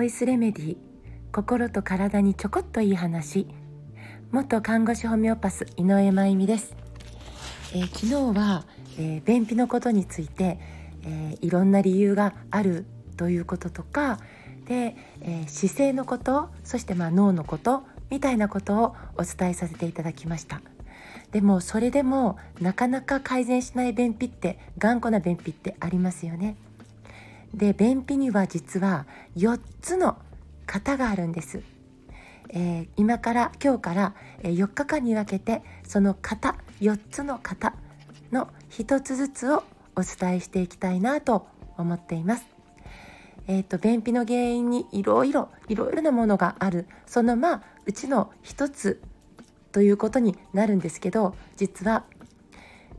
ボイスレメディ心と体にちょこっといい話元看護師ホメオパス井上真由美です、えー、昨日は、えー、便秘のことについて、えー、いろんな理由があるということとかで、え姿勢のことそしてまあ脳のことみたいなことをお伝えさせていただきました。でもそれでもなかなか改善しない便秘って頑固な便秘ってありますよね。で便秘には実は4つの型があるんです、えー、今から今日から4日間に分けてその型4つの型の1つずつをお伝えしていきたいなと思っています。えーと、便秘の原因にいろいろいろいろなものがある。そのまあうちの一つということになるんですけど実は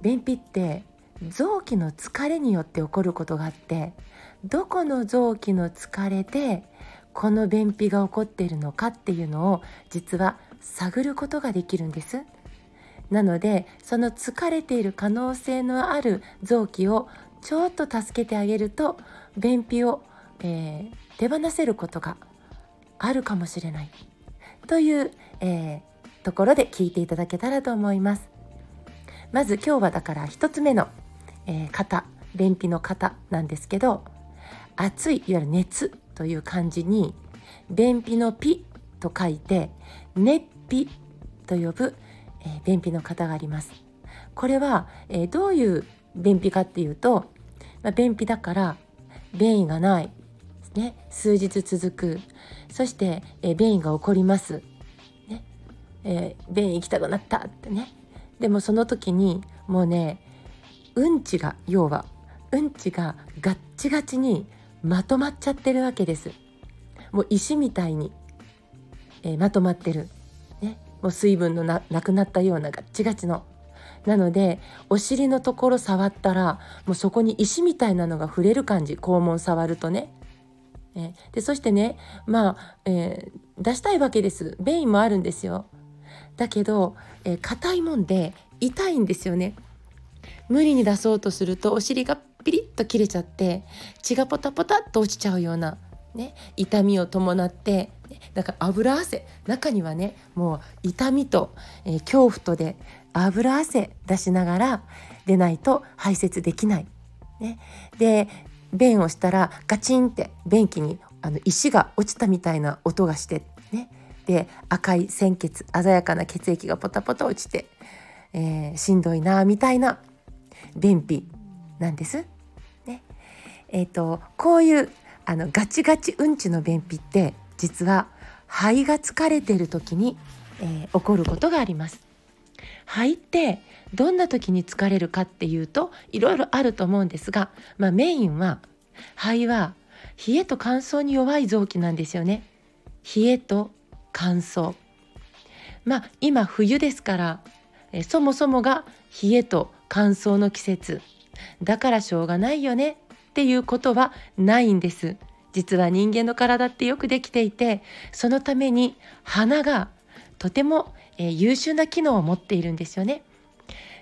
便秘って臓器の疲れによって起こることがあってどこの臓器の疲れでこの便秘が起こっているのかっていうのを実は探ることができるんです。なのでその疲れている可能性のある臓器をちょっと助けてあげると便秘を、えー、手放せることがあるかもしれないという、えー、ところで聞いていただけたらと思います。まず今日はだから1つ目の、えー、型便秘の型なんですけど熱いいわゆる熱という漢字に便秘の「ピ」と書いて「熱秘」と呼ぶ、えー、便秘の方があります。これは、えー、どういう便秘かっていうと、まあ、便秘だから便意がないね。数日続く。そして、えー、便意が起こります、ね。えー、便意行きたくなったってね。でもその時にもうねうんちが要はうんちがガッチガチにまとまっちゃってるわけですもう石みたいに、えー、まとまってる、ね、もう水分のなくなったようなガッチガチのなのでお尻のところ触ったらもうそこに石みたいなのが触れる感じ肛門触るとね。えでそしてねまあ、えー、出したいわけです便意もあるんですよ。だけど硬、えー、いもんで痛いんですよね。無理に出そうとするとお尻がピリッと切れちゃって血がポタポタっと落ちちゃうような、ね、痛みを伴ってだから油汗中にはねもう痛みと、えー、恐怖とで油汗出しながら出ないと排泄できない。ね、で便をしたらガチンって便器にあの石が落ちたみたいな音がして、ね、で赤い鮮血鮮やかな血液がポタポタ落ちて、えー、しんどいなみたいな便秘なんです。ねえーと、こういうあのガチガチうんちの便秘って実は肺が疲れてる時に、えー、起こることがあります。肺ってどんな時に疲れるかっていうといろいろあると思うんですが、まあ、メインは肺は冷えと乾燥に弱い臓器なんですよね。冷えと乾燥。まあ今冬ですからえそもそもが冷えと乾燥の季節だからしょうがないよね。っていうことはないんです。実は人間の体ってよくできていてそのために鼻がとても、え優秀な機能を持っているんですよね。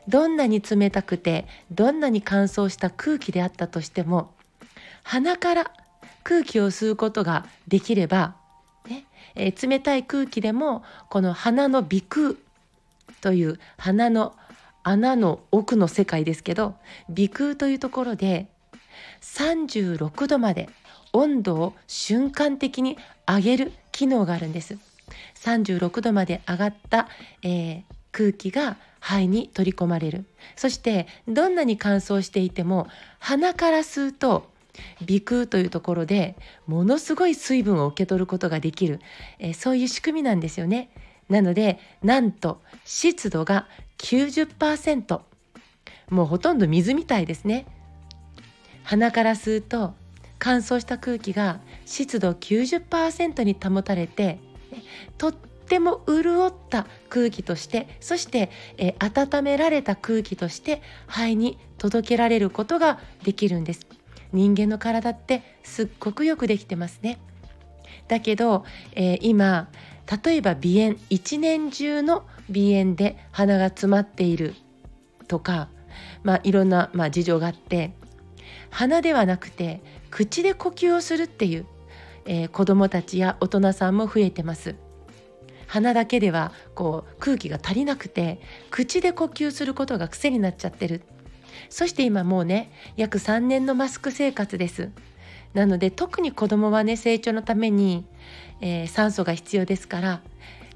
どんなに冷たくてどんなに乾燥した空気であったとしても鼻から空気を吸うことができれば、ねえー、冷たい空気でもこの鼻の鼻腔という鼻の穴の奥の世界ですけど鼻腔というところで36度まで温度を瞬間的に上げる機能があるんです。36度まで上がった、えー、空気が肺に取り込まれる。そしてどんなに乾燥していても鼻から吸うと鼻腔というところでものすごい水分を受け取ることができる、えー、そういう仕組みなんですよね。なのでなんと湿度が90%もうほとんど水みたいですね。鼻から吸うと乾燥した空気が湿度90%に保たれてとっても潤った空気としてそして、え温められた空気として肺に届けられることができるんです。人間の体ってすっごくよくできてますね。だけど、えー、今例えば鼻炎一年中の鼻炎で鼻が詰まっているとか、まあ、いろんな、まあ、事情があって鼻ではなくて口で呼吸をするっていう、えー、子どもたちや大人さんも増えてます。鼻だけではこう空気が足りなくて口で呼吸することが癖になっちゃってるそして今もうね約3年のマスク生活ですなので特に子どもはね成長のために、えー、酸素が必要ですから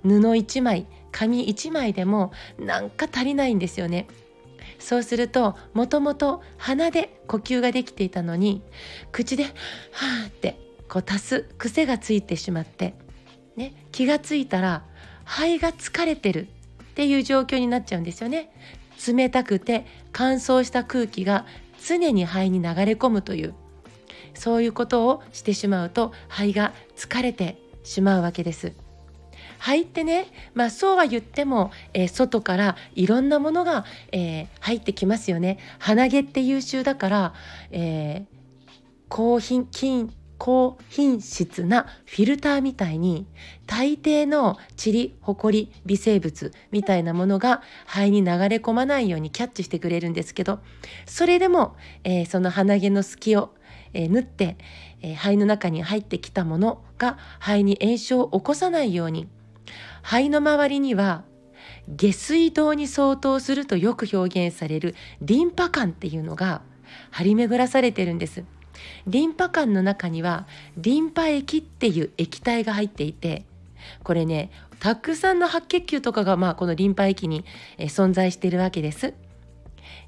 布1枚紙1枚でもなんか足りないんですよねそうするともともと鼻で呼吸ができていたのに口で「はあ」ってこう足す癖がついてしまってね、気がついたら肺が疲れてるっていう状況になっちゃうんですよね。冷たくて乾燥した空気が常に肺に流れ込むというそういうことをしてしまうと肺が疲れてしまうわけです。肺ってね、まあ、そうは言っても、えー、外からいろんなものが、えー、入ってきますよね。鼻毛って優秀だから、えー、高品菌高品質なフィルターみたいに大抵の塵ほこり微生物みたいなものが肺に流れ込まないようにキャッチしてくれるんですけどそれでも、えー、その鼻毛の隙を、えー、縫って、えー、肺の中に入ってきたものが肺に炎症を起こさないように肺の周りには下水道に相当するとよく表現されるリンパ管っていうのが張り巡らされてるんです。リンパ管の中にはリンパ液っていう液体が入っていてこれねたくさんの白血球とかがまあこのリンパ液に存在しているわけです。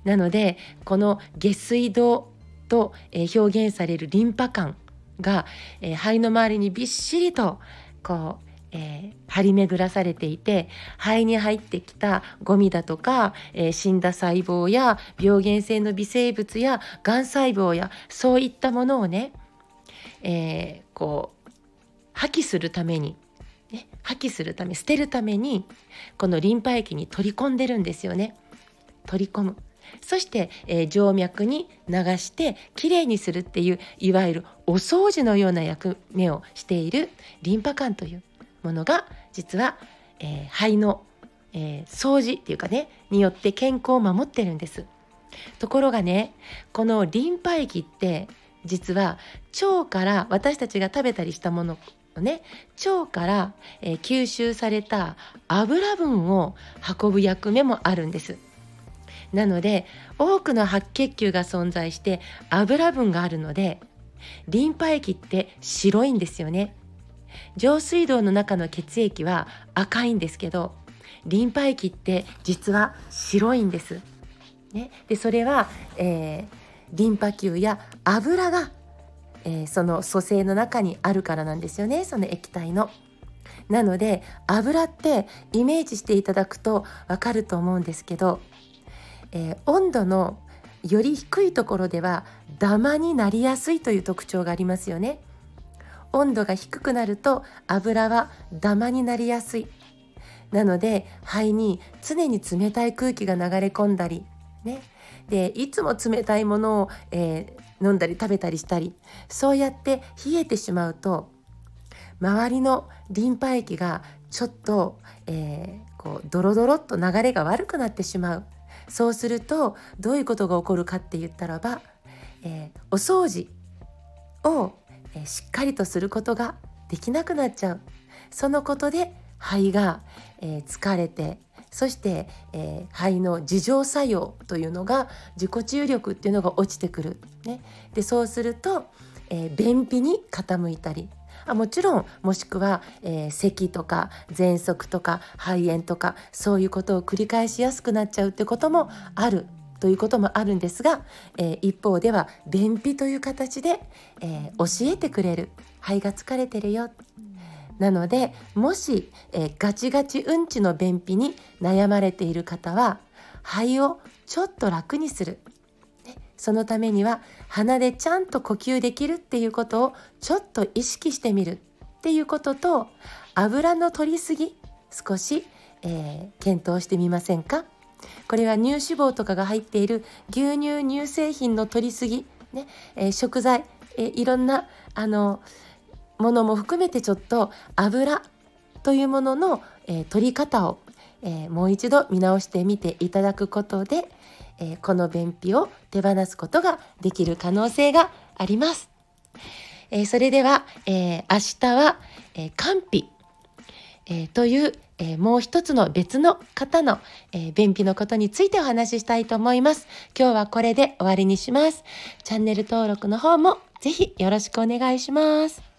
なのでこの下水道と表現されるリンパ管が肺の周りにびっしりとこうえー、張り巡らされていて肺に入ってきたゴミだとか、えー、死んだ細胞や病原性の微生物やがん細胞やそういったものをね、えー、こう破棄するために、ね、破棄するため捨てるためにこのリンパ液に取り込んでるんですよね。取り込むそして、えー、静脈に流してきれいにするっていういわゆるお掃除のような役目をしているリンパ管というものが実は、えー、肺の、えー、掃除っていうかねによって健康を守ってるんです。ところがねこのリンパ液って実は腸から私たちが食べたりしたものをね腸から、えー、吸収された油分を運ぶ役目もあるんです。なので多くの白血球が存在して油分があるのでリンパ液って白いんですよね上水道の中の血液は赤いんですけどリンパ液って実は白いんです。ね、でそれは、えー、リンパ球や油が、えー、その組成の中にあるからなんですよねその液体の。なので油ってイメージしていただくとわかると思うんですけど、えー、温度のより低いところではダマになりやすいという特徴がありますよね。温度が低くなると油はダマになりやすい。なので肺に常に冷たい空気が流れ込んだりね。でいつも冷たいものを、えー、飲んだり食べたりしたりそうやって冷えてしまうと周りのリンパ液がちょっと、えー、こうドロドロっと流れが悪くなってしまう。そうするとどういうことが起こるかって言ったらば、えー、お掃除をえしっかりとすることができなくなっちゃう。そのことで肺が、えー、疲れてそして、えー、肺の自浄作用というのが自己治癒力っていうのが落ちてくる、ね、でそうすると、えー、便秘に傾いたりあもちろんもしくは、えー、咳とか喘息とか肺炎とかそういうことを繰り返しやすくなっちゃうってこともあるということもあるんですが、えー、一方では便秘という形で、えー、教えてくれる。肺が疲れてるよ。なのでもし、えー、ガチガチうんちの便秘に悩まれている方は肺をちょっと楽にする、そのためには鼻でちゃんと呼吸できるっていうことをちょっと意識してみるっていうことと油の取りすぎ少し、えー、検討してみませんか？これは乳脂肪とかが入っている牛乳乳製品の取りすぎ、ねえー、食材、えー、いろんなあのものも含めてちょっと油というものの、えー、取り方を、えもう一度見直してみていただくことで、えこの便秘を手放すことができる可能性があります。えー、それでは、えー、明日は、えー、肝脾、えー、という、えー、もう一つの別の方の、えー、便秘のことについてお話ししたいと思います。今日はこれで終わりにします。チャンネル登録の方もぜひよろしくお願いします。